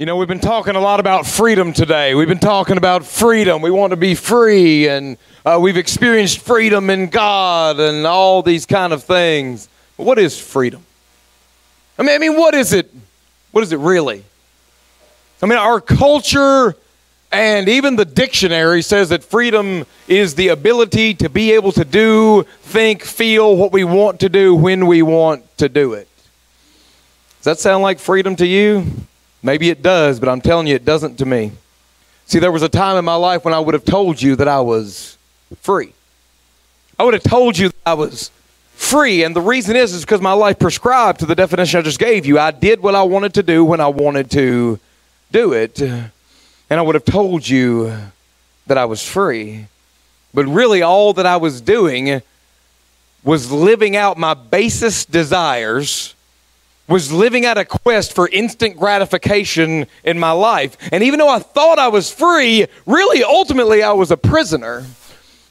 You know, we've been talking a lot about freedom today. We've been talking about freedom. We want to be free, and uh, we've experienced freedom in God and all these kind of things. But what is freedom? I mean, I mean, what is it? What is it really? I mean, our culture and even the dictionary says that freedom is the ability to be able to do, think, feel what we want to do when we want to do it. Does that sound like freedom to you? Maybe it does, but I'm telling you, it doesn't to me. See, there was a time in my life when I would have told you that I was free. I would have told you that I was free, and the reason is is because my life prescribed to the definition I just gave you. I did what I wanted to do when I wanted to do it, and I would have told you that I was free. But really, all that I was doing was living out my basest desires was living out a quest for instant gratification in my life. And even though I thought I was free, really, ultimately, I was a prisoner.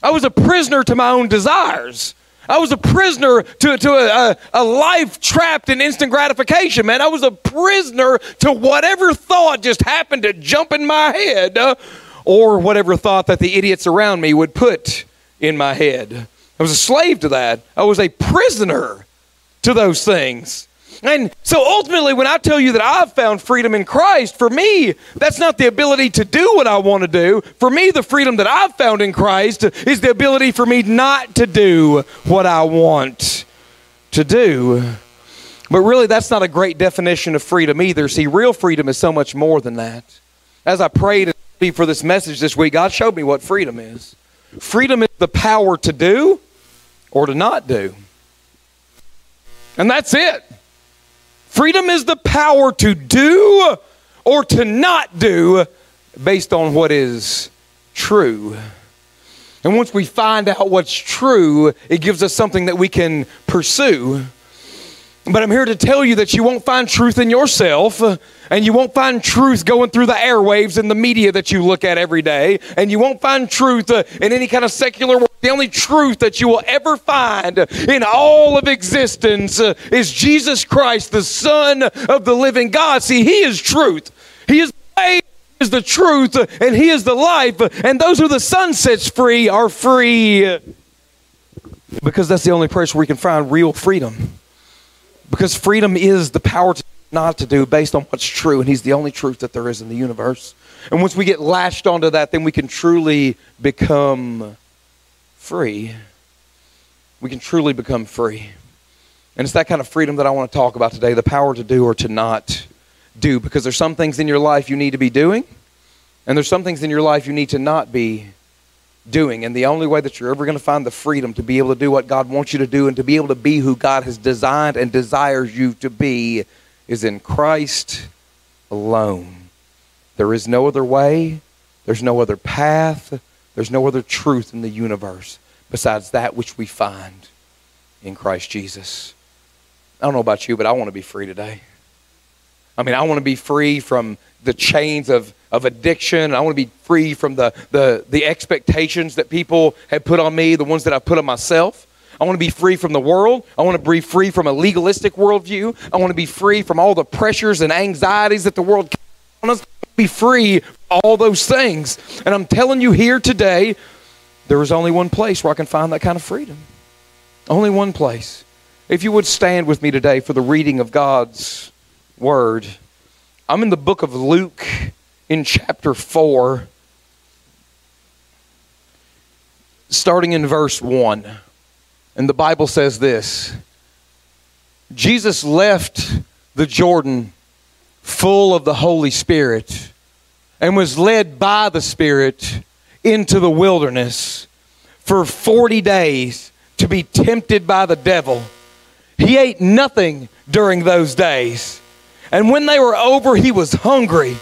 I was a prisoner to my own desires. I was a prisoner to, to a, a, life trapped in instant gratification, man. I was a prisoner to whatever thought just happened to jump in my head uh, or whatever thought that the idiots around me would put in my head. I was a slave to that. I was a prisoner to those things. And so ultimately, when I tell you that I've found freedom in Christ, for me, that's not the ability to do what I want to do. For me, the freedom that I've found in Christ is the ability for me not to do what I want to do. But really, that's not a great definition of freedom either. See, real freedom is so much more than that. As I prayed for this message this week, God showed me what freedom is. Freedom is the power to do or to not do. And that's it. Freedom is the power to do or to not do based on what is true. And once we find out what's true, it gives us something that we can pursue. But I'm here to tell you that you won't find truth in yourself, and you won't find truth going through the airwaves and the media that you look at every day, and you won't find truth uh, in any kind of secular world. The only truth that you will ever find in all of existence uh, is Jesus Christ, the Son of the living God. See, He is truth. He is the way, He is the truth, and He is the life. And those who the Son sets free are free. Because that's the only place where we can find real freedom. Because freedom is the power to not to do based on what's true, and He's the only truth that there is in the universe. And once we get latched onto that, then we can truly become free. We can truly become free. And it's that kind of freedom that I want to talk about today the power to do or to not do. Because there's some things in your life you need to be doing, and there's some things in your life you need to not be doing. And the only way that you're ever going to find the freedom to be able to do what God wants you to do and to be able to be who God has designed and desires you to be is in Christ alone. There is no other way, there's no other path, there's no other truth in the universe besides that which we find in Christ Jesus. I don't know about you, but I want to be free today. I mean, I want to be free from the chains of, of addiction. I want to be free from the, the, the expectations that people have put on me, the ones that I put on myself. I want to be free from the world. I want to be free from a legalistic worldview. I want to be free from all the pressures and anxieties that the world on us. Be free from all those things. And I'm telling you here today, there is only one place where I can find that kind of freedom. Only one place. If you would stand with me today for the reading of God's word. I'm in the book of Luke in chapter 4, starting in verse 1. And the Bible says this Jesus left the Jordan full of the Holy Spirit and was led by the Spirit into the wilderness for 40 days to be tempted by the devil. He ate nothing during those days. And when they were over, he was hungry.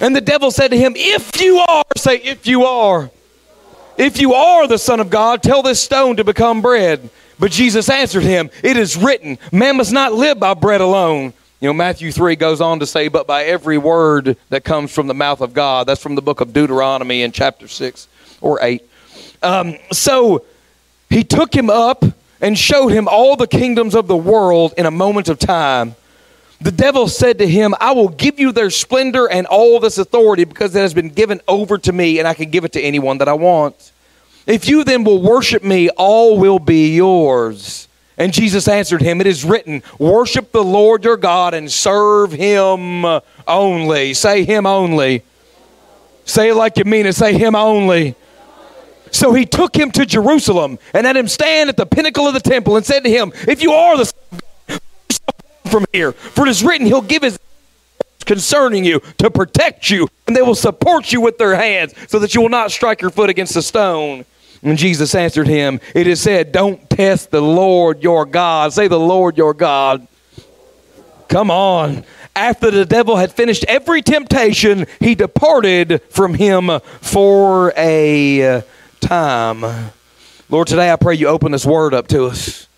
And the devil said to him, If you are, say, if you are, if you are the Son of God, tell this stone to become bread. But Jesus answered him, It is written, man must not live by bread alone. You know, Matthew 3 goes on to say, But by every word that comes from the mouth of God. That's from the book of Deuteronomy in chapter 6 or 8. Um, so he took him up and showed him all the kingdoms of the world in a moment of time. The devil said to him, I will give you their splendor and all this authority because it has been given over to me, and I can give it to anyone that I want. If you then will worship me, all will be yours. And Jesus answered him, It is written, Worship the Lord your God and serve him only. Say him only. Say it like you mean it. Say him only. So he took him to Jerusalem and had him stand at the pinnacle of the temple and said to him, If you are the from here, for it is written, He'll give His concerning you to protect you, and they will support you with their hands so that you will not strike your foot against a stone. And Jesus answered him, It is said, Don't test the Lord your God. Say, The Lord your God. Come on. After the devil had finished every temptation, he departed from him for a time. Lord, today I pray you open this word up to us.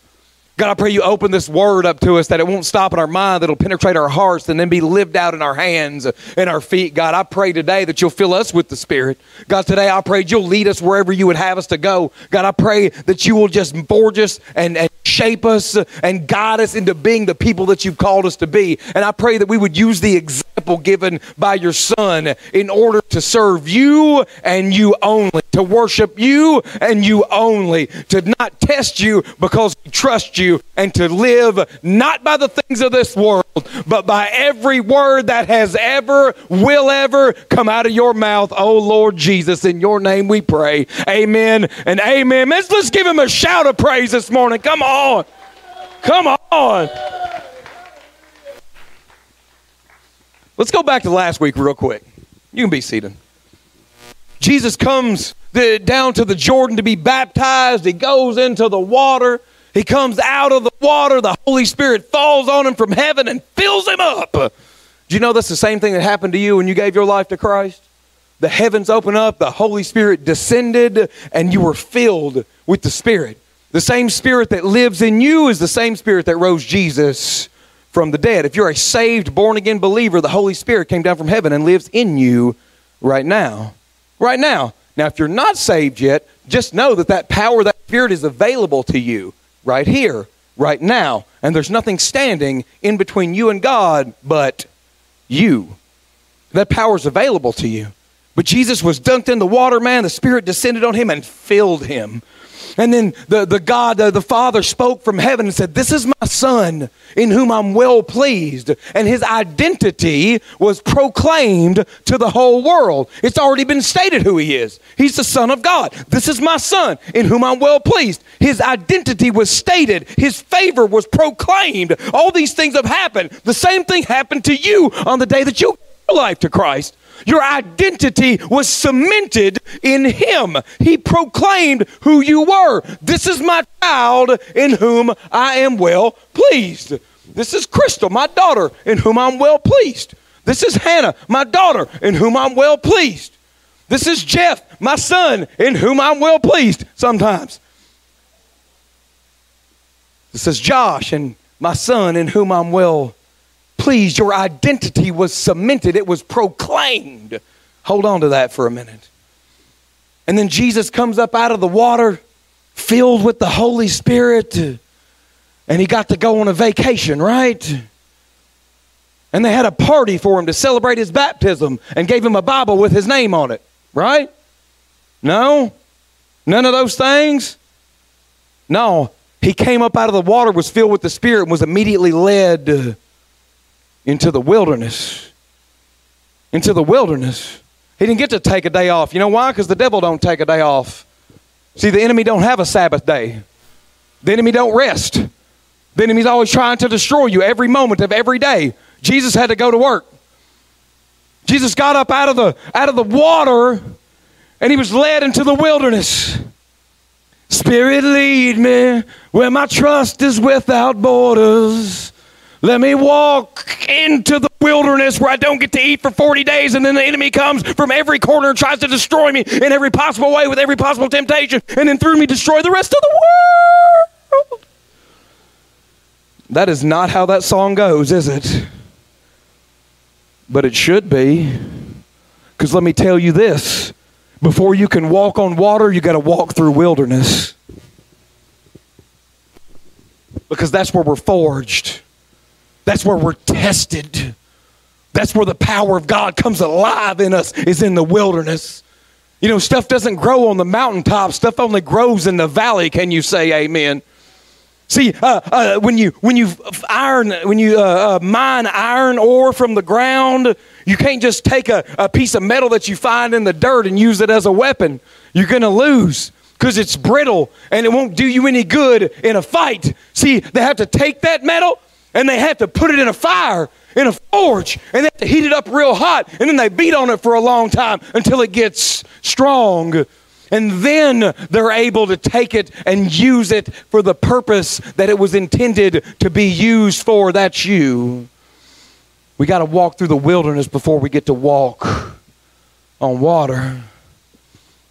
God, I pray you open this word up to us that it won't stop in our mind, that it'll penetrate our hearts and then be lived out in our hands and our feet. God, I pray today that you'll fill us with the Spirit. God, today I pray you'll lead us wherever you would have us to go. God, I pray that you will just forge us and, and shape us and guide us into being the people that you've called us to be. And I pray that we would use the example given by your Son in order to serve you and you only, to worship you and you only, to not test you because we trust you and to live not by the things of this world, but by every word that has ever, will ever come out of your mouth. Oh Lord Jesus, in your name we pray. Amen and amen. Let's, let's give him a shout of praise this morning. Come on. Come on. Let's go back to last week real quick. You can be seated. Jesus comes the, down to the Jordan to be baptized. He goes into the water. He comes out of the water, the Holy Spirit falls on him from heaven and fills him up. Do you know that's the same thing that happened to you when you gave your life to Christ? The heavens open up, the Holy Spirit descended, and you were filled with the Spirit. The same Spirit that lives in you is the same Spirit that rose Jesus from the dead. If you're a saved, born again believer, the Holy Spirit came down from heaven and lives in you right now. Right now. Now, if you're not saved yet, just know that that power, that Spirit is available to you right here, right now. And there's nothing standing in between you and God but you. That power is available to you. But Jesus was dunked in the water, man. The Spirit descended on him and filled him. And then the, the God, the, the Father spoke from heaven and said, This is my Son in whom I'm well pleased. And his identity was proclaimed to the whole world. It's already been stated who he is. He's the Son of God. This is my Son in whom I'm well pleased. His identity was stated, his favor was proclaimed. All these things have happened. The same thing happened to you on the day that you gave your life to Christ. Your identity was cemented in Him. He proclaimed who you were. This is my child in whom I am well pleased. This is Crystal, my daughter, in whom I'm well pleased. This is Hannah, my daughter, in whom I'm well pleased. This is Jeff, my son, in whom I'm well pleased sometimes. This is Josh and my son, in whom I'm well pleased. Your identity was cemented, it was proclaimed. Hold on to that for a minute. And then Jesus comes up out of the water, filled with the Holy Spirit, and he got to go on a vacation, right? And they had a party for him to celebrate his baptism and gave him a Bible with his name on it, right? No? None of those things? No. He came up out of the water, was filled with the Spirit, and was immediately led into the wilderness. Into the wilderness. He didn't get to take a day off. You know why? Because the devil don't take a day off. See, the enemy don't have a Sabbath day. The enemy don't rest. The enemy's always trying to destroy you every moment of every day. Jesus had to go to work. Jesus got up out of the out of the water and he was led into the wilderness. Spirit lead me where my trust is without borders. Let me walk into the wilderness where I don't get to eat for 40 days, and then the enemy comes from every corner and tries to destroy me in every possible way with every possible temptation, and then through me destroy the rest of the world. That is not how that song goes, is it? But it should be. Because let me tell you this before you can walk on water, you got to walk through wilderness. Because that's where we're forged. That's where we're tested. That's where the power of God comes alive in us, is in the wilderness. You know, stuff doesn't grow on the mountaintop, stuff only grows in the valley. Can you say amen? See, uh, uh, when you when you iron when you uh, uh, mine iron ore from the ground, you can't just take a, a piece of metal that you find in the dirt and use it as a weapon. You're going to lose because it's brittle and it won't do you any good in a fight. See, they have to take that metal and they have to put it in a fire in a forge and they have to heat it up real hot and then they beat on it for a long time until it gets strong and then they're able to take it and use it for the purpose that it was intended to be used for. That's you. We got to walk through the wilderness before we get to walk on water.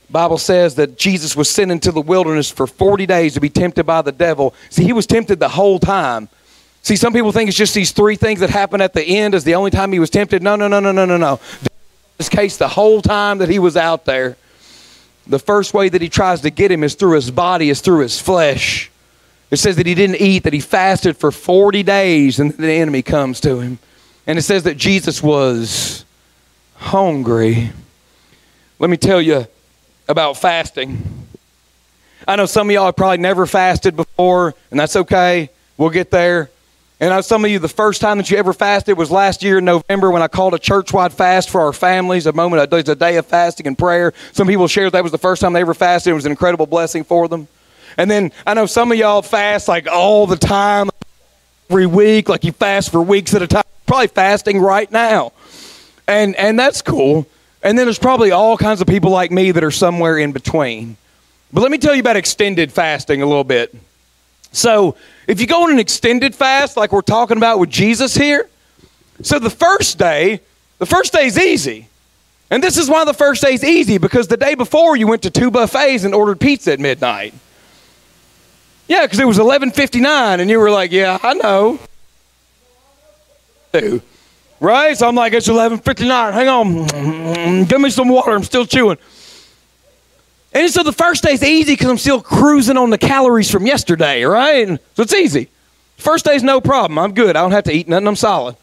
Bible says that Jesus was sent into the wilderness for 40 days to be tempted by the devil. See, he was tempted the whole time. See, some people think it's just these three things that happen at the end as the only time he was tempted. No, no, no, no, no, no, no. This case, the whole time that he was out there the first way that he tries to get him is through his body, is through his flesh. It says that he didn't eat, that he fasted for 40 days, and the enemy comes to him. And it says that Jesus was hungry. Let me tell you about fasting. I know some of y'all have probably never fasted before, and that's okay. We'll get there. And I, some of you, the first time that you ever fasted was last year in November when I called a church-wide fast for our families. A moment, it's a day of fasting and prayer. Some people shared that was the first time they ever fasted. It was an incredible blessing for them. And then I know some of y'all fast like all the time, every week, like you fast for weeks at a time. Probably fasting right now, and and that's cool. And then there's probably all kinds of people like me that are somewhere in between. But let me tell you about extended fasting a little bit. So, if you go on an extended fast, like we're talking about with Jesus here, so the first day, the first day is easy. And this is why the first day is easy because the day before you went to two buffets and ordered pizza at midnight. Yeah, because it was 11:59 and you were like, "Yeah, I know." Right? So I'm like, "It's 11:59. Hang on. Give me some water. I'm still chewing." And so the first day's easy because I'm still cruising on the calories from yesterday, right? So it's easy. First day's no problem. I'm good. I don't have to eat nothing. I'm solid.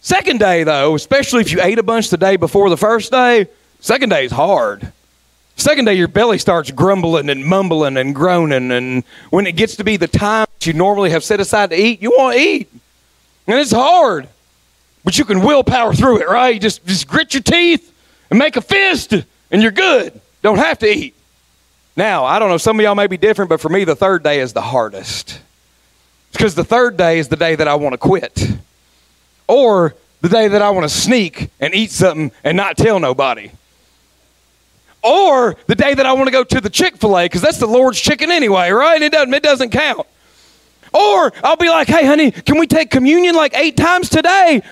Second day, though, especially if you ate a bunch the day before the first day, second day is hard. Second day, your belly starts grumbling and mumbling and groaning. And when it gets to be the time that you normally have set aside to eat, you want to eat. And it's hard. But you can willpower through it, right? Just, just grit your teeth and make a fist, and you're good. Don't have to eat. Now, I don't know, some of y'all may be different, but for me, the third day is the hardest. Because the third day is the day that I want to quit. Or the day that I want to sneak and eat something and not tell nobody. Or the day that I want to go to the Chick fil A, because that's the Lord's chicken anyway, right? It doesn't, it doesn't count. Or I'll be like, hey, honey, can we take communion like eight times today?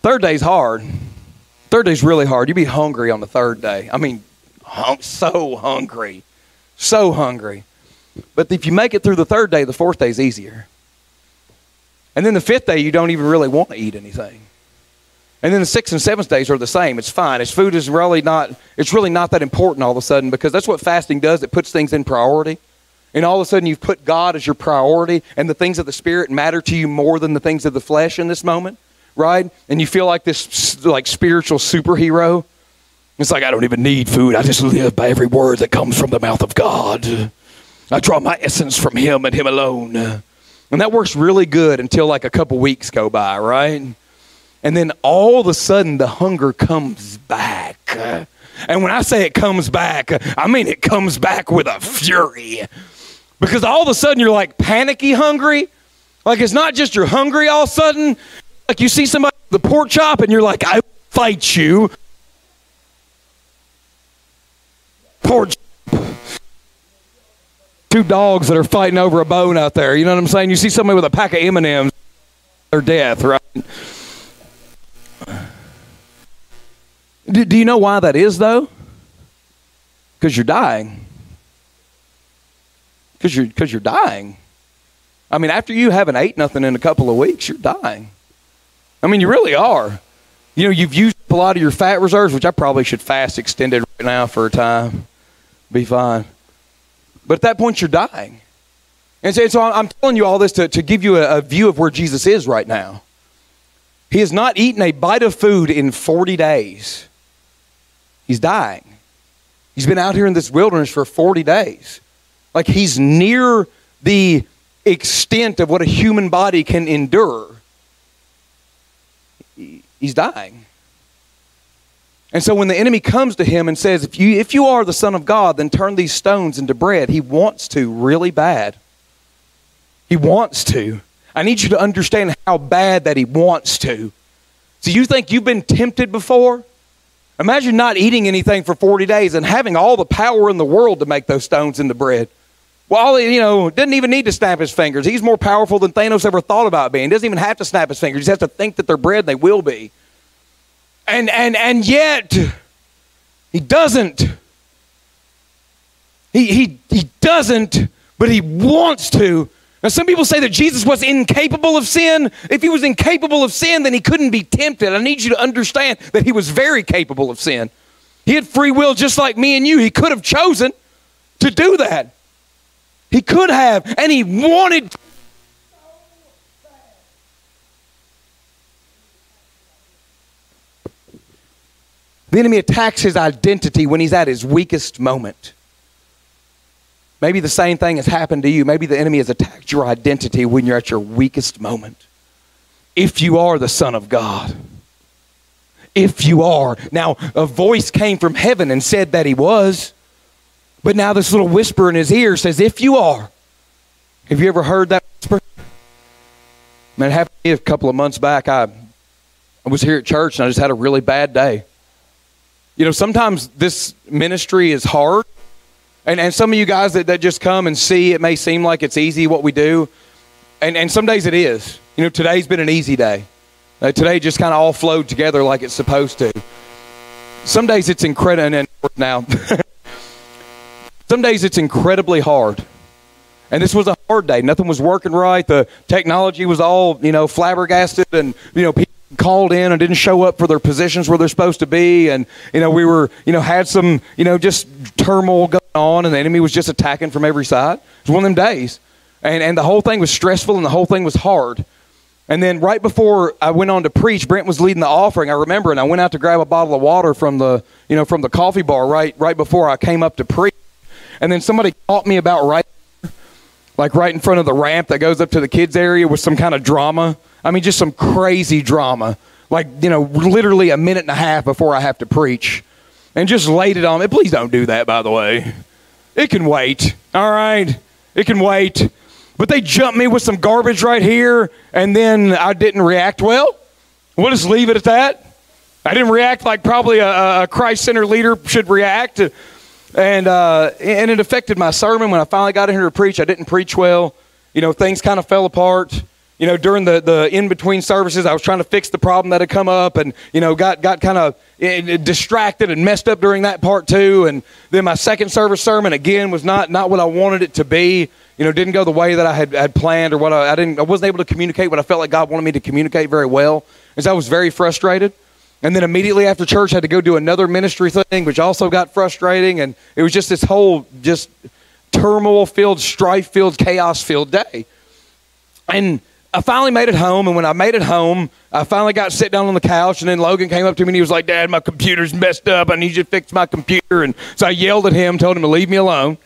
Third day's hard. Third day's really hard. You'd be hungry on the third day. I mean, hung, so hungry, so hungry. But if you make it through the third day, the fourth day is easier. And then the fifth day, you don't even really want to eat anything. And then the sixth and seventh days are the same. It's fine. It's food is really not. It's really not that important all of a sudden because that's what fasting does. It puts things in priority, and all of a sudden you've put God as your priority, and the things of the spirit matter to you more than the things of the flesh in this moment, right? And you feel like this like spiritual superhero it's like I don't even need food. I just live by every word that comes from the mouth of God. I draw my essence from Him and Him alone. And that works really good until like a couple weeks go by, right? And then all of a sudden the hunger comes back. And when I say it comes back, I mean it comes back with a fury. Because all of a sudden you're like panicky hungry. Like it's not just you're hungry all of a sudden. Like you see somebody the pork chop and you're like, I fight you. Poor two dogs that are fighting over a bone out there. You know what I'm saying? You see somebody with a pack of M&Ms, their death, right? Do, do you know why that is, though? Because you're dying. Because you're, cause you're dying. I mean, after you haven't ate nothing in a couple of weeks, you're dying. I mean, you really are. You know, you've used a lot of your fat reserves, which I probably should fast extended right now for a time be fine. But at that point, you're dying. And so, I'm telling you all this to, to give you a, a view of where Jesus is right now. He has not eaten a bite of food in 40 days. He's dying. He's been out here in this wilderness for 40 days. Like he's near the extent of what a human body can endure. He's dying. And so when the enemy comes to him and says, if you, if you are the Son of God, then turn these stones into bread, he wants to really bad. He wants to. I need you to understand how bad that he wants to. So you think you've been tempted before? Imagine not eating anything for 40 days and having all the power in the world to make those stones into bread. Well, you know, didn't even need to snap his fingers. He's more powerful than Thanos ever thought about being. He doesn't even have to snap his fingers. He just has to think that they're bread and they will be. And and and yet he doesn't. He he he doesn't, but he wants to. Now, some people say that Jesus was incapable of sin. If he was incapable of sin, then he couldn't be tempted. I need you to understand that he was very capable of sin. He had free will just like me and you. He could have chosen to do that. He could have, and he wanted The enemy attacks his identity when he's at his weakest moment. Maybe the same thing has happened to you. Maybe the enemy has attacked your identity when you're at your weakest moment. If you are the Son of God, if you are. Now, a voice came from heaven and said that he was, but now this little whisper in his ear says, If you are. Have you ever heard that whisper? Man, it happened to me a couple of months back. I, I was here at church and I just had a really bad day. You know, sometimes this ministry is hard. And, and some of you guys that, that just come and see, it may seem like it's easy what we do. And, and some days it is. You know, today's been an easy day. Uh, today just kind of all flowed together like it's supposed to. Some days it's incredible. And now, some days it's incredibly hard. And this was a hard day. Nothing was working right. The technology was all, you know, flabbergasted, and you know, people called in and didn't show up for their positions where they're supposed to be and you know we were you know had some you know just turmoil going on and the enemy was just attacking from every side it was one of them days and and the whole thing was stressful and the whole thing was hard and then right before I went on to preach, Brent was leading the offering. I remember, and I went out to grab a bottle of water from the, you know, from the coffee bar right, right before I came up to preach. And then somebody caught me about right, like right in front of the ramp that goes up to the kids area with some kind of drama. I mean, just some crazy drama. Like, you know, literally a minute and a half before I have to preach. And just laid it on me. Please don't do that, by the way. It can wait. All right? It can wait. But they jumped me with some garbage right here, and then I didn't react well. We'll just leave it at that. I didn't react like probably a, a Christ centered leader should react. And, uh, and it affected my sermon. When I finally got in here to preach, I didn't preach well. You know, things kind of fell apart you know, during the, the in between services, I was trying to fix the problem that had come up and, you know, got, got kind of eh, distracted and messed up during that part too. And then my second service sermon, again, was not, not what I wanted it to be. You know, didn't go the way that I had, had planned or what I, I didn't, I wasn't able to communicate what I felt like God wanted me to communicate very well. And so I was very frustrated. And then immediately after church, I had to go do another ministry thing, which also got frustrating. And it was just this whole just turmoil filled, strife filled, chaos filled day. And I finally made it home, and when I made it home, I finally got sit down on the couch, and then Logan came up to me and he was like, Dad, my computer's messed up. I need you to fix my computer. And so I yelled at him, told him to leave me alone,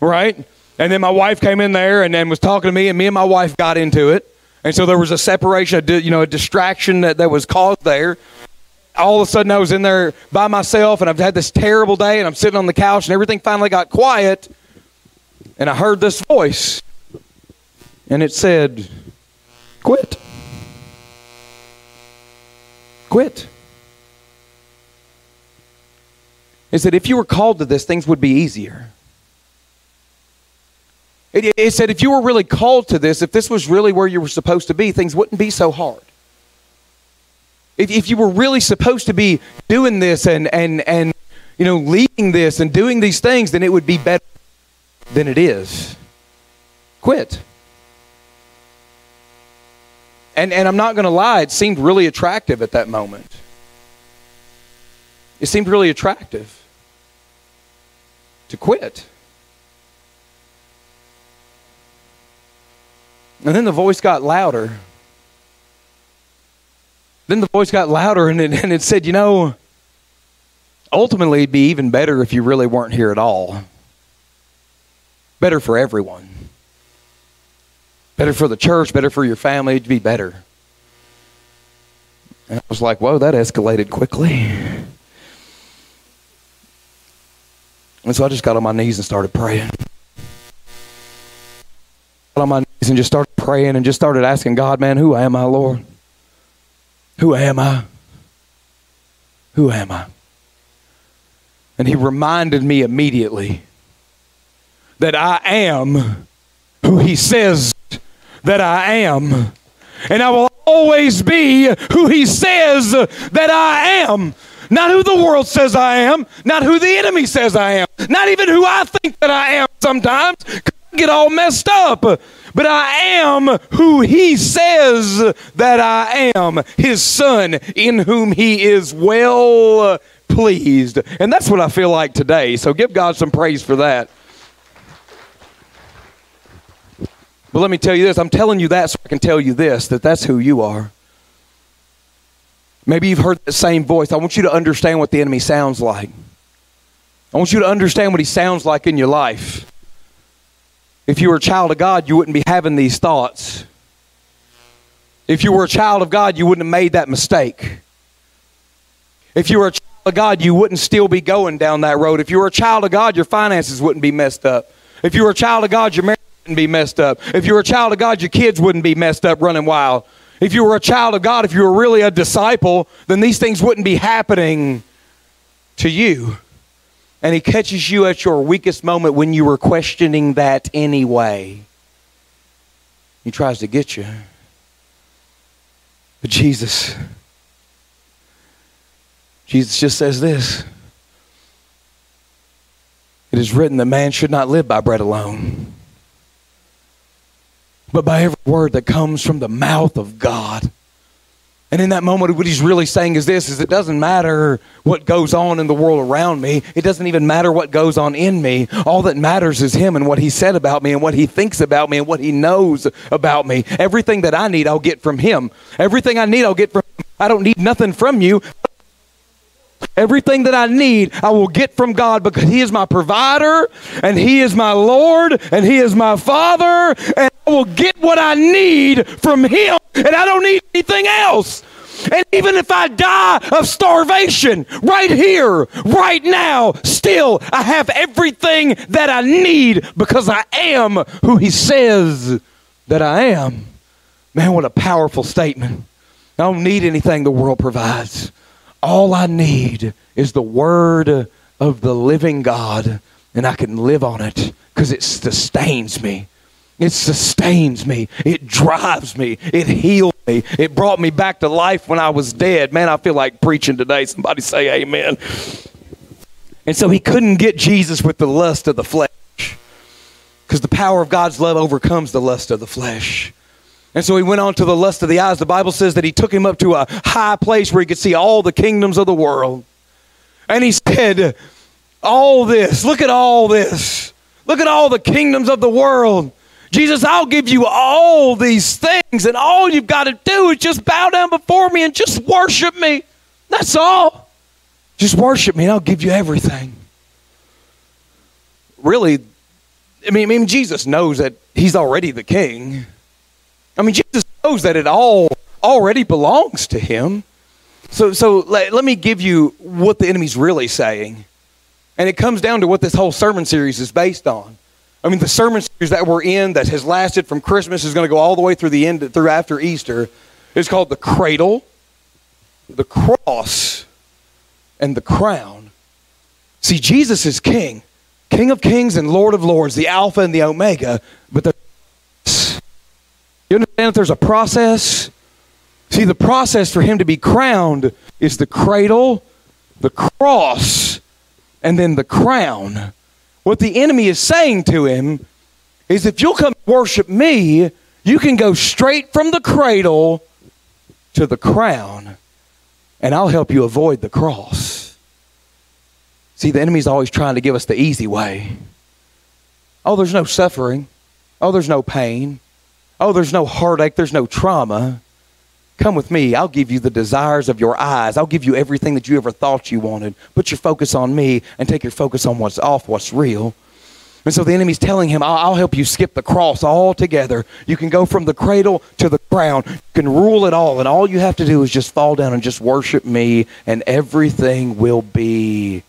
right? And then my wife came in there and then was talking to me, and me and my wife got into it. And so there was a separation, you know, a distraction that, that was caused there. All of a sudden, I was in there by myself, and I've had this terrible day, and I'm sitting on the couch, and everything finally got quiet. And I heard this voice, and it said, Quit. Quit. It said, if you were called to this, things would be easier. It, said, if you were really called to this, if this was really where you were supposed to be, things wouldn't be so hard. If, if you were really supposed to be doing this and, and, and, you know, leading this and doing these things, then it would be better than it is. Quit. And, and I'm not going to lie, it seemed really attractive at that moment. It seemed really attractive to quit. And then the voice got louder. Then the voice got louder and it, and it said, You know, ultimately it'd be even better if you really weren't here at all. Better for everyone. Better for the church, better for your family, it'd be better. And I was like, Whoa, that escalated quickly. And so I just got on my knees and started praying. Got on my knees and just started praying and just started asking God, man, who am I, Lord? Who am I? Who am I? And he reminded me immediately that I am who he says that I am. And I will always be who he says that I am. Not who the world says I am, not who the enemy says I am, not even who I think that I am sometimes. I get all messed up. But I am who he says that I am, his son, in whom he is well pleased. And that's what I feel like today. So give God some praise for that. But let me tell you this I'm telling you that so I can tell you this that that's who you are. Maybe you've heard the same voice. I want you to understand what the enemy sounds like. I want you to understand what he sounds like in your life. If you were a child of God, you wouldn't be having these thoughts. If you were a child of God, you wouldn't have made that mistake. If you were a child of God, you wouldn't still be going down that road. If you were a child of God, your finances wouldn't be messed up. If you were a child of God, your marriage be messed up. If you were a child of God, your kids wouldn't be messed up running wild. If you were a child of God, if you were really a disciple, then these things wouldn't be happening to you. And He catches you at your weakest moment when you were questioning that anyway. He tries to get you. But Jesus, Jesus just says this It is written that man should not live by bread alone but by every word that comes from the mouth of God. And in that moment, what he's really saying is this is it doesn't matter what goes on in the world around me. It doesn't even matter what goes on in me. All that matters is him and what he said about me and what he thinks about me and what he knows about me. Everything that I need, I'll get from him. Everything I need, I'll get from him. I don't need nothing from you. Everything that I need, I will get from God because He is my provider and He is my Lord and He is my Father. And I will get what I need from Him and I don't need anything else. And even if I die of starvation right here, right now, still I have everything that I need because I am who He says that I am. Man, what a powerful statement. I don't need anything the world provides. All I need is the word of the living God, and I can live on it because it sustains me. It sustains me. It drives me. It heals me. It brought me back to life when I was dead. Man, I feel like preaching today. Somebody say amen. And so he couldn't get Jesus with the lust of the flesh because the power of God's love overcomes the lust of the flesh. And so he went on to the lust of the eyes. The Bible says that he took him up to a high place where he could see all the kingdoms of the world. And he said, All this, look at all this. Look at all the kingdoms of the world. Jesus, I'll give you all these things, and all you've got to do is just bow down before me and just worship me. That's all. Just worship me, and I'll give you everything. Really, I mean, I mean Jesus knows that he's already the king. I mean, Jesus knows that it all already belongs to him. So, so let, let me give you what the enemy's really saying. And it comes down to what this whole sermon series is based on. I mean, the sermon series that we're in that has lasted from Christmas is going to go all the way through the end, through after Easter. is called the cradle, the cross, and the crown. See, Jesus is king, king of kings and lord of lords, the Alpha and the Omega. But the you understand that there's a process? See, the process for him to be crowned is the cradle, the cross, and then the crown. What the enemy is saying to him is if you'll come worship me, you can go straight from the cradle to the crown, and I'll help you avoid the cross. See, the enemy's always trying to give us the easy way. Oh, there's no suffering. Oh, there's no pain. Oh, there's no heartache, there's no trauma. Come with me. I'll give you the desires of your eyes. I'll give you everything that you ever thought you wanted. Put your focus on me and take your focus on what's off, what's real. And so the enemy's telling him, I'll, help you skip the cross altogether. You can go from the cradle to the crown. You can rule it all. And all you have to do is just fall down and just worship me, and everything will be.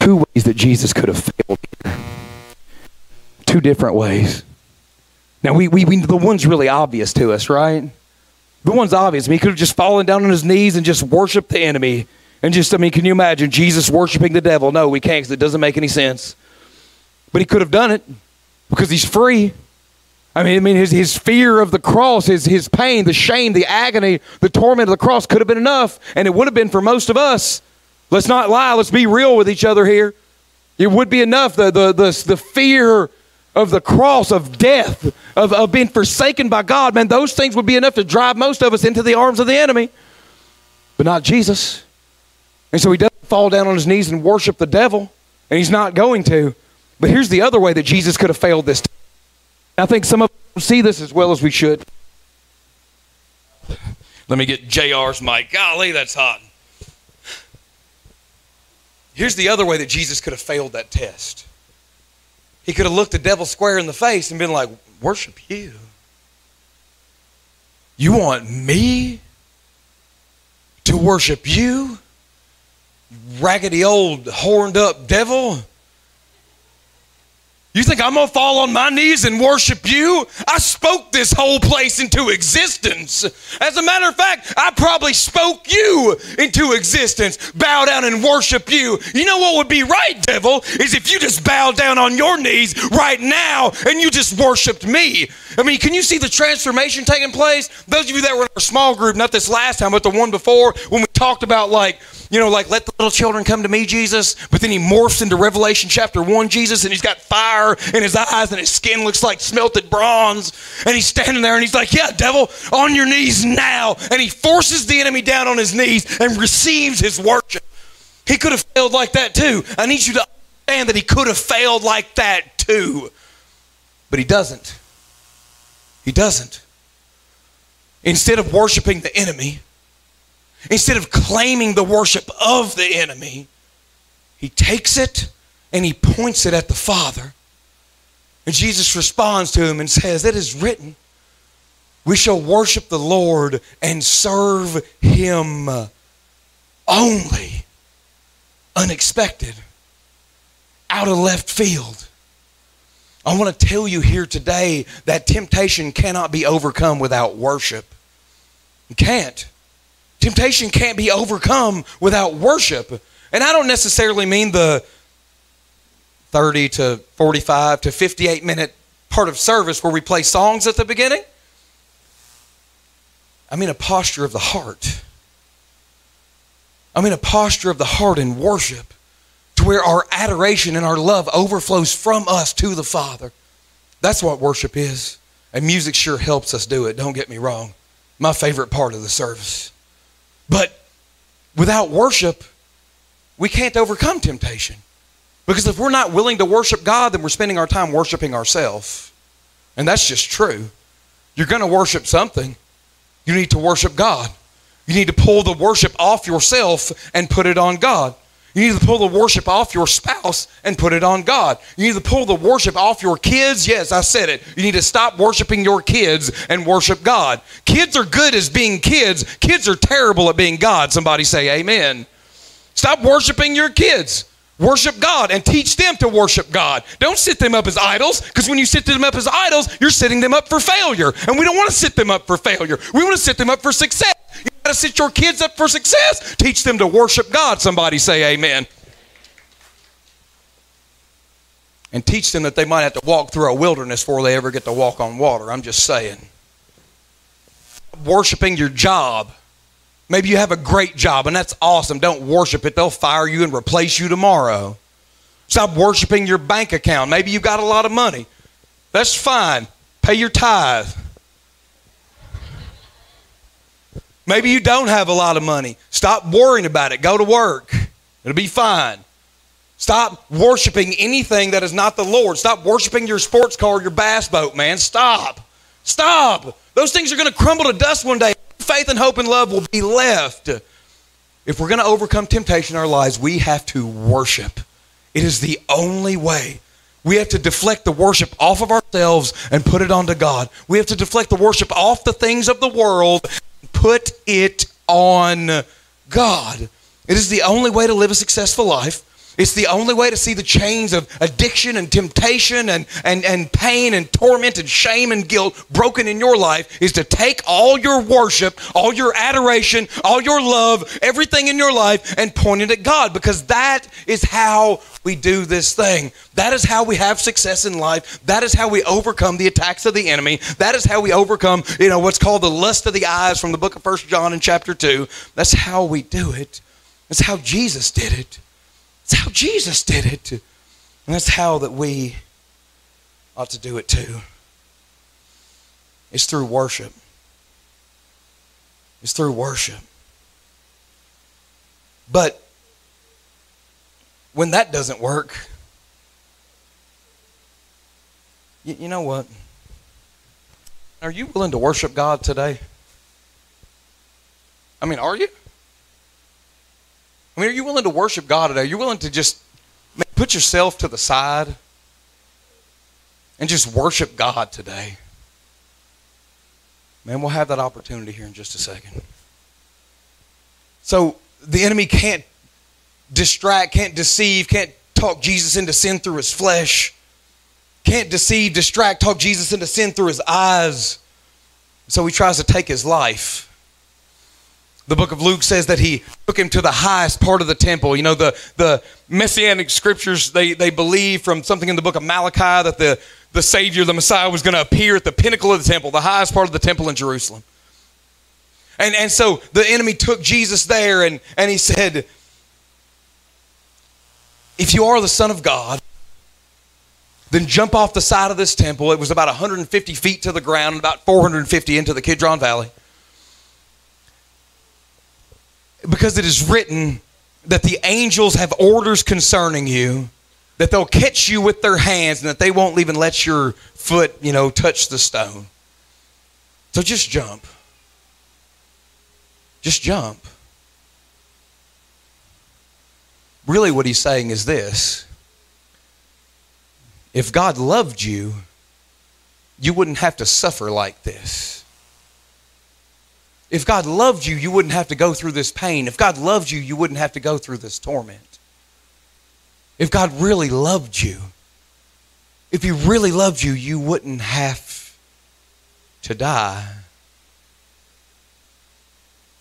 Two ways that Jesus could have failed. Two different ways. Now, we, we, we, the one's really obvious to us, right? The one's obvious. I mean, he could have just fallen down on his knees and just worshiped the enemy. And just, I mean, can you imagine Jesus worshiping the devil? No, we can't because it doesn't make any sense. But he could have done it because he's free. I mean, I mean his, his fear of the cross, his, his pain, the shame, the agony, the torment of the cross could have been enough, and it would have been for most of us. Let's not lie. Let's be real with each other here. It would be enough. The, the, the, the fear of the cross, of death, of, of being forsaken by God, man, those things would be enough to drive most of us into the arms of the enemy. But not Jesus. And so he doesn't fall down on his knees and worship the devil, and he's not going to. But here's the other way that Jesus could have failed this. Time. I think some of us see this as well as we should. Let me get JR's mic. Golly, that's hot. Here's the other way that Jesus could have failed that test. He could have looked the devil square in the face and been like, Worship you. You want me to worship you? Raggedy old horned up devil? You think I'm going to fall on my knees and worship you? I spoke this whole place into existence. As a matter of fact, I probably spoke you into existence. Bow down and worship you. You know what would be right, devil? Is if you just bowed down on your knees right now and you just worshiped me. I mean, can you see the transformation taking place? Those of you that were in our small group, not this last time, but the one before, when we talked about like, you know, like, let the little children come to me, Jesus. But then he morphs into Revelation chapter 1, Jesus, and he's got fire in his eyes, and his skin looks like smelted bronze. And he's standing there, and he's like, Yeah, devil, on your knees now. And he forces the enemy down on his knees and receives his worship. He could have failed like that too. I need you to understand that he could have failed like that too. But he doesn't. He doesn't. Instead of worshiping the enemy, Instead of claiming the worship of the enemy, he takes it and he points it at the Father. And Jesus responds to him and says, It is written, we shall worship the Lord and serve him only. Unexpected, out of left field. I want to tell you here today that temptation cannot be overcome without worship. You can't. Temptation can't be overcome without worship. And I don't necessarily mean the 30 to 45 to 58 minute part of service where we play songs at the beginning. I mean a posture of the heart. I mean a posture of the heart in worship to where our adoration and our love overflows from us to the Father. That's what worship is. And music sure helps us do it, don't get me wrong. My favorite part of the service. But without worship, we can't overcome temptation. Because if we're not willing to worship God, then we're spending our time worshiping ourselves. And that's just true. You're going to worship something. You need to worship God. You need to pull the worship off yourself and put it on God. You need to pull the worship off your spouse and put it on God. You need to pull the worship off your kids. Yes, I said it. You need to stop worshiping your kids and worship God. Kids are good as being kids, kids are terrible at being God. Somebody say amen. Stop worshiping your kids. Worship God and teach them to worship God. Don't sit them up as idols because when you sit them up as idols, you're setting them up for failure. And we don't want to sit them up for failure. We want to set them up for success. To set your kids up for success. Teach them to worship God. Somebody say amen. And teach them that they might have to walk through a wilderness before they ever get to walk on water. I'm just saying. Worshiping your job. Maybe you have a great job and that's awesome. Don't worship it. They'll fire you and replace you tomorrow. Stop worshiping your bank account. Maybe you've got a lot of money. That's fine. Pay your tithe. Maybe you don't have a lot of money. Stop worrying about it. Go to work. It'll be fine. Stop worshiping anything that is not the Lord. Stop worshiping your sports car your bass boat, man. Stop. Stop. Those things are going to crumble to dust one day. Faith and hope and love will be left. If we're going to overcome temptation in our lives, we have to worship. It is the only way. We have to deflect the worship off of ourselves and put it onto God. We have to deflect the worship off the things of the world, put it on God. It is the only way to live a successful life. It's the only way to see the chains of addiction and temptation and, and, and pain and torment and shame and guilt broken in your life is to take all your worship, all your adoration, all your love, everything in your life and point it at God because that is how we do this thing. That is how we have success in life. That is how we overcome the attacks of the enemy. That is how we overcome, you know, what's called the lust of the eyes from the book of First John in chapter 2. That's how we do it. That's how Jesus did it. That's how Jesus did it. And that's how that we ought to do it too. It's through worship. It's through worship. But when that doesn't work, you, you know what? Are you willing to worship God today? I mean, are you? I mean, are you willing to worship God today? Are you willing to just put yourself to the side and just worship God today? Man, we'll have that opportunity here in just a second. So the enemy can't distract, can't deceive, can't talk Jesus into sin through his flesh, can't deceive, distract, talk Jesus into sin through his eyes. So he tries to take his life. The book of Luke says that he took him to the highest part of the temple. You know, the, the messianic scriptures, they, they believe from something in the book of Malachi that the, the Savior, the Messiah, was going to appear at the pinnacle of the temple, the highest part of the temple in Jerusalem. And, and so the enemy took Jesus there and, and he said, If you are the Son of God, then jump off the side of this temple. It was about 150 feet to the ground, about 450 into the Kidron Valley because it is written that the angels have orders concerning you that they'll catch you with their hands and that they won't even let your foot, you know, touch the stone. So just jump. Just jump. Really, what he's saying is this if God loved you, you wouldn't have to suffer like this. If God loved you, you wouldn't have to go through this pain. If God loved you, you wouldn't have to go through this torment. If God really loved you, if He really loved you, you wouldn't have to die.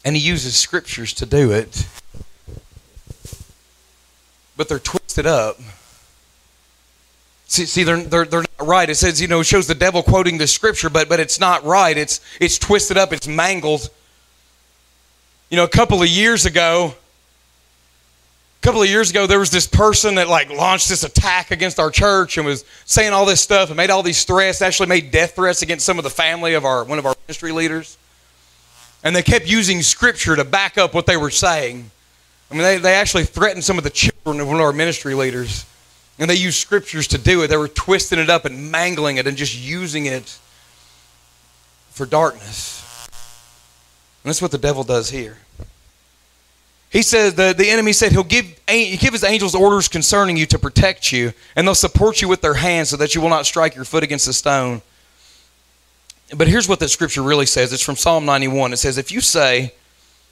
And He uses scriptures to do it, but they're twisted up. See, see they're, they're, they're not right. It says, you know, it shows the devil quoting the scripture, but, but it's not right. It's, it's twisted up, it's mangled. You know, a couple of years ago, a couple of years ago, there was this person that like launched this attack against our church and was saying all this stuff and made all these threats, actually made death threats against some of the family of our one of our ministry leaders. And they kept using scripture to back up what they were saying. I mean, they, they actually threatened some of the children of one of our ministry leaders. And they used scriptures to do it. They were twisting it up and mangling it and just using it for darkness. And that's what the devil does here. He says the, the enemy said he'll give, give his angels orders concerning you to protect you, and they'll support you with their hands so that you will not strike your foot against a stone. But here's what that scripture really says. It's from Psalm 91. It says, If you say,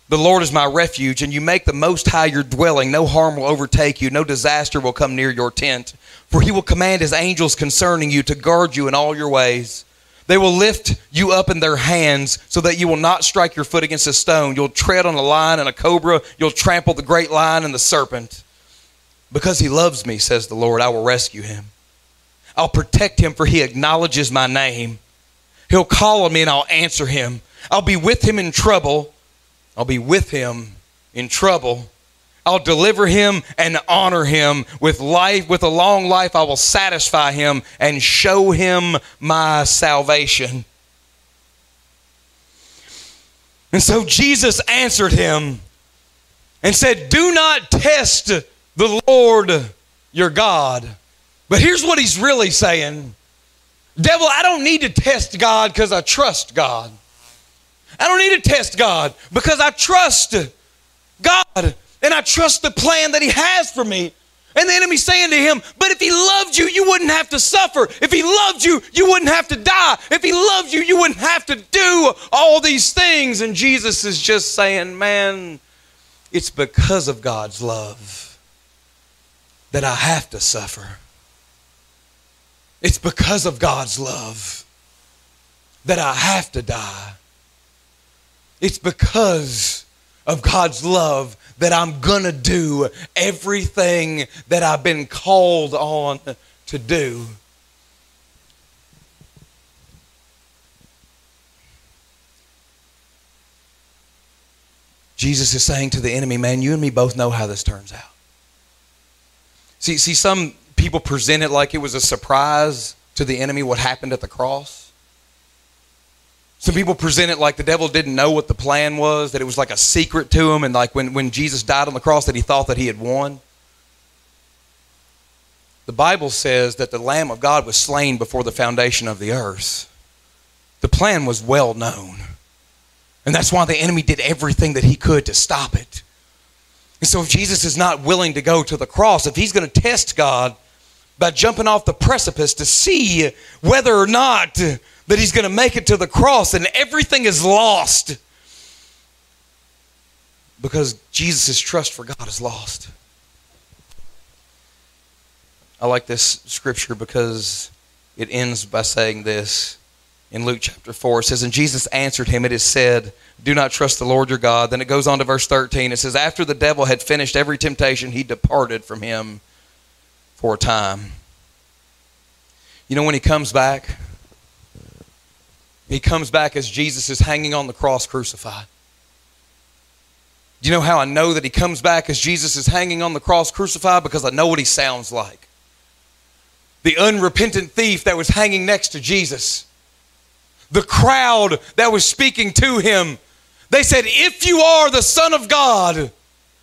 the Lord is my refuge, and you make the Most High your dwelling. No harm will overtake you, no disaster will come near your tent. For he will command his angels concerning you to guard you in all your ways. They will lift you up in their hands so that you will not strike your foot against a stone. You'll tread on a lion and a cobra. You'll trample the great lion and the serpent. Because he loves me, says the Lord, I will rescue him. I'll protect him, for he acknowledges my name. He'll call on me and I'll answer him. I'll be with him in trouble. I'll be with him in trouble. I'll deliver him and honor him with life, with a long life. I will satisfy him and show him my salvation. And so Jesus answered him and said, Do not test the Lord your God. But here's what he's really saying Devil, I don't need to test God because I trust God. I don't need to test God because I trust God and I trust the plan that He has for me. And the enemy's saying to him, But if he loved you, you wouldn't have to suffer. If he loved you, you wouldn't have to die. If he loved you, you wouldn't have to do all these things. And Jesus is just saying, Man, it's because of God's love that I have to suffer. It's because of God's love that I have to die. It's because of God's love that I'm going to do everything that I've been called on to do. Jesus is saying to the enemy, man, you and me both know how this turns out. See, see, some people present it like it was a surprise to the enemy what happened at the cross. Some people present it like the devil didn't know what the plan was, that it was like a secret to him, and like when, when Jesus died on the cross, that he thought that he had won. The Bible says that the Lamb of God was slain before the foundation of the earth. The plan was well known. And that's why the enemy did everything that he could to stop it. And so, if Jesus is not willing to go to the cross, if he's going to test God by jumping off the precipice to see whether or not that he's going to make it to the cross and everything is lost because Jesus' trust for God is lost. I like this scripture because it ends by saying this in Luke chapter 4. It says, And Jesus answered him, It is said, Do not trust the Lord your God. Then it goes on to verse 13. It says, After the devil had finished every temptation, he departed from him for a time. You know, when he comes back, he comes back as Jesus is hanging on the cross crucified. Do you know how I know that he comes back as Jesus is hanging on the cross crucified? Because I know what he sounds like. The unrepentant thief that was hanging next to Jesus, the crowd that was speaking to him, they said, If you are the Son of God,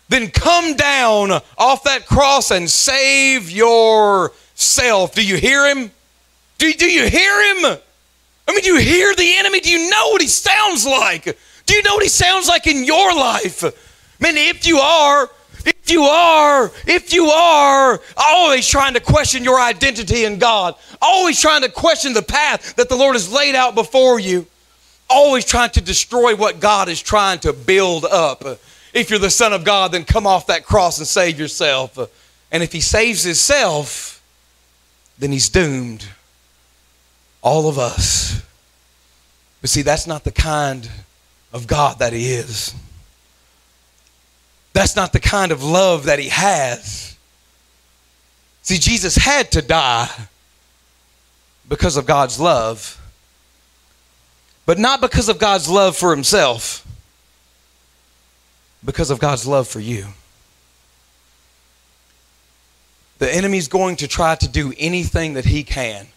then come down off that cross and save yourself. Do you hear him? Do, do you hear him? I mean, do you hear the enemy? Do you know what he sounds like? Do you know what he sounds like in your life? Man, if you are, if you are, if you are always trying to question your identity in God, always trying to question the path that the Lord has laid out before you, always trying to destroy what God is trying to build up. If you're the Son of God, then come off that cross and save yourself. And if he saves himself, then he's doomed all of us. But see, that's not the kind of God that He is. That's not the kind of love that He has. See, Jesus had to die because of God's love, but not because of God's love for Himself, because of God's love for you. The enemy's going to try to do anything that he can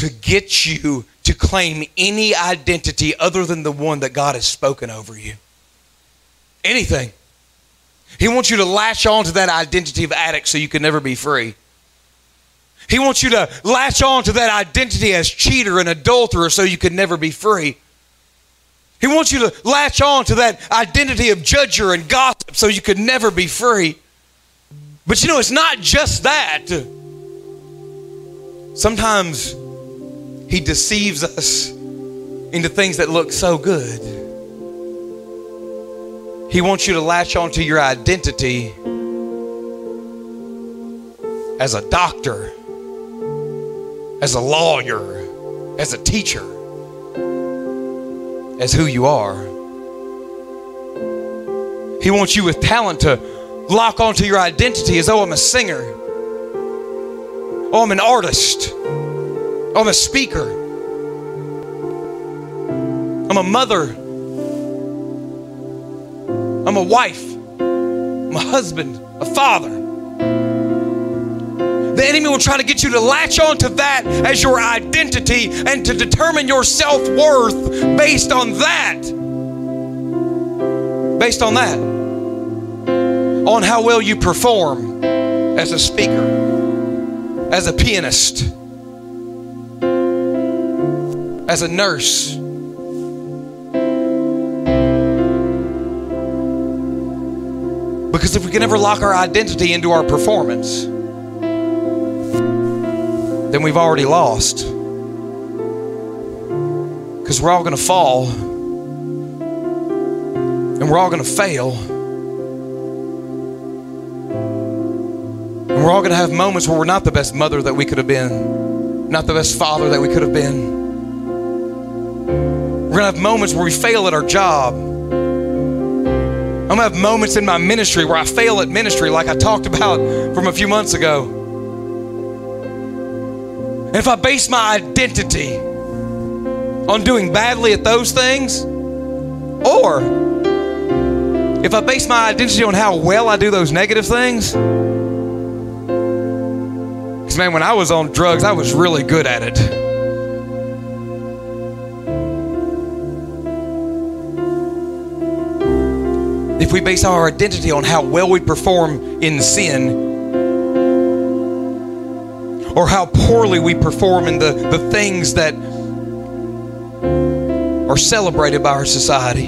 to get you to claim any identity other than the one that God has spoken over you. Anything. He wants you to latch on to that identity of addict so you can never be free. He wants you to latch on to that identity as cheater and adulterer so you can never be free. He wants you to latch on to that identity of judger and gossip so you can never be free. But you know, it's not just that. Sometimes he deceives us into things that look so good. He wants you to latch onto your identity as a doctor, as a lawyer, as a teacher, as who you are. He wants you with talent to lock onto your identity as oh, I'm a singer, oh, I'm an artist. I'm a speaker. I'm a mother. I'm a wife. I'm a husband, a father. The enemy will try to get you to latch on to that as your identity and to determine your self worth based on that. Based on that. on how well you perform as a speaker, as a pianist, as a nurse. Because if we can ever lock our identity into our performance, then we've already lost. Because we're all going to fall and we're all going to fail. And we're all going to have moments where we're not the best mother that we could have been, not the best father that we could have been. We're going to have moments where we fail at our job. I'm going to have moments in my ministry where I fail at ministry, like I talked about from a few months ago. And if I base my identity on doing badly at those things, or if I base my identity on how well I do those negative things, because man, when I was on drugs, I was really good at it. If we base our identity on how well we perform in sin, or how poorly we perform in the, the things that are celebrated by our society,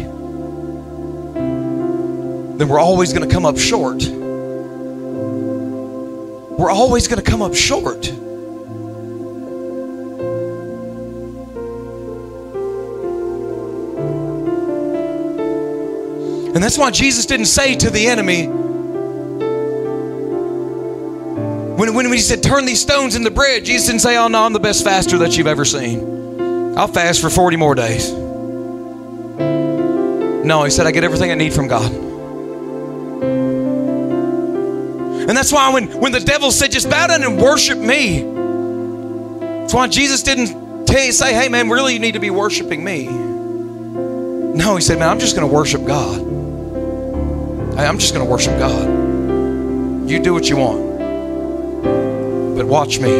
then we're always going to come up short. We're always going to come up short. And that's why Jesus didn't say to the enemy, when, when he said, turn these stones into bread, Jesus didn't say, oh no, I'm the best faster that you've ever seen. I'll fast for 40 more days. No, he said, I get everything I need from God. And that's why when, when the devil said, just bow down and worship me, that's why Jesus didn't say, hey man, really you need to be worshiping me. No, he said, man, I'm just going to worship God. Hey, I'm just going to worship God. You do what you want. But watch me.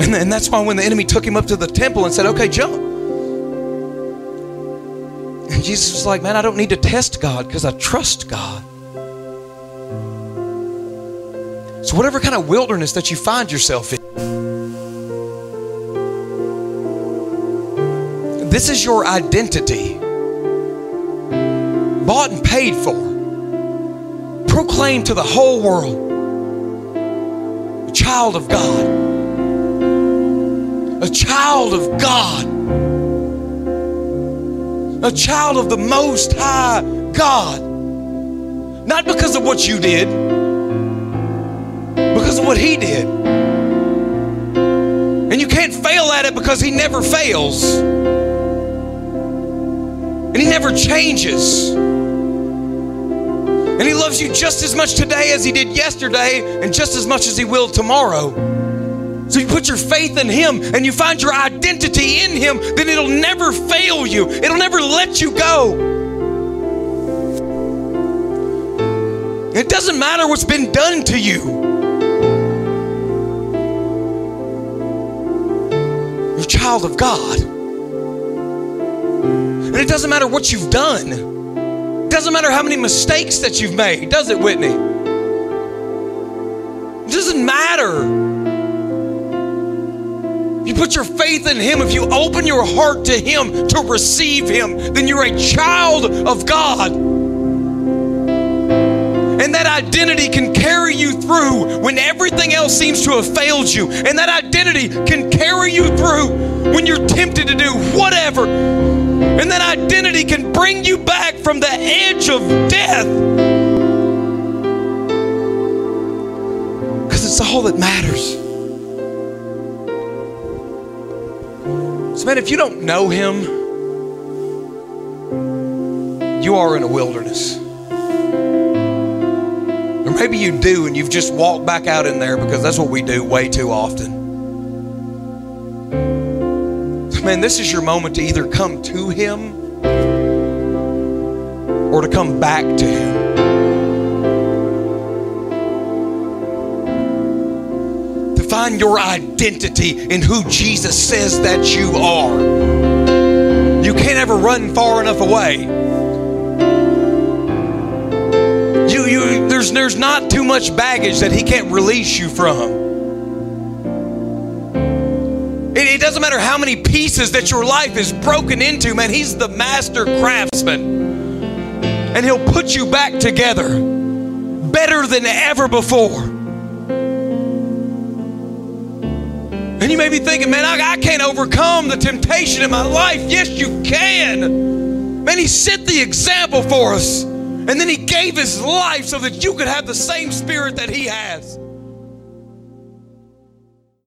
And, and that's why when the enemy took him up to the temple and said, okay, jump. And Jesus was like, man, I don't need to test God because I trust God. So, whatever kind of wilderness that you find yourself in, this is your identity bought and paid for, proclaimed to the whole world. A child of God. A child of God. A child of the Most High God. Not because of what you did, because of what He did. And you can't fail at it because He never fails. And He never changes. And He loves you just as much today as He did yesterday, and just as much as He will tomorrow. So you put your faith in Him and you find your identity in Him, then it'll never fail you, it'll never let you go. It doesn't matter what's been done to you. You're a child of God. And it doesn't matter what you've done. Doesn't matter how many mistakes that you've made, does it, Whitney? It doesn't matter. You put your faith in Him, if you open your heart to Him to receive Him, then you're a child of God. And that identity can carry you through when everything else seems to have failed you. And that identity can carry you through when you're tempted to do whatever. And that identity can bring you back from the edge of death. Because it's all that matters. So, man, if you don't know Him, you are in a wilderness. Or maybe you do and you've just walked back out in there because that's what we do way too often. Man, this is your moment to either come to Him or to come back to Him. To find your identity in who Jesus says that you are. You can't ever run far enough away you, you, there's, there's not too much baggage that He can't release you from. It, it doesn't matter how many pieces that your life is broken into, man. He's the master craftsman. And He'll put you back together better than ever before. And you may be thinking, man, I, I can't overcome the temptation in my life. Yes, you can. Man, He set the example for us. And then He gave His life so that you could have the same spirit that He has.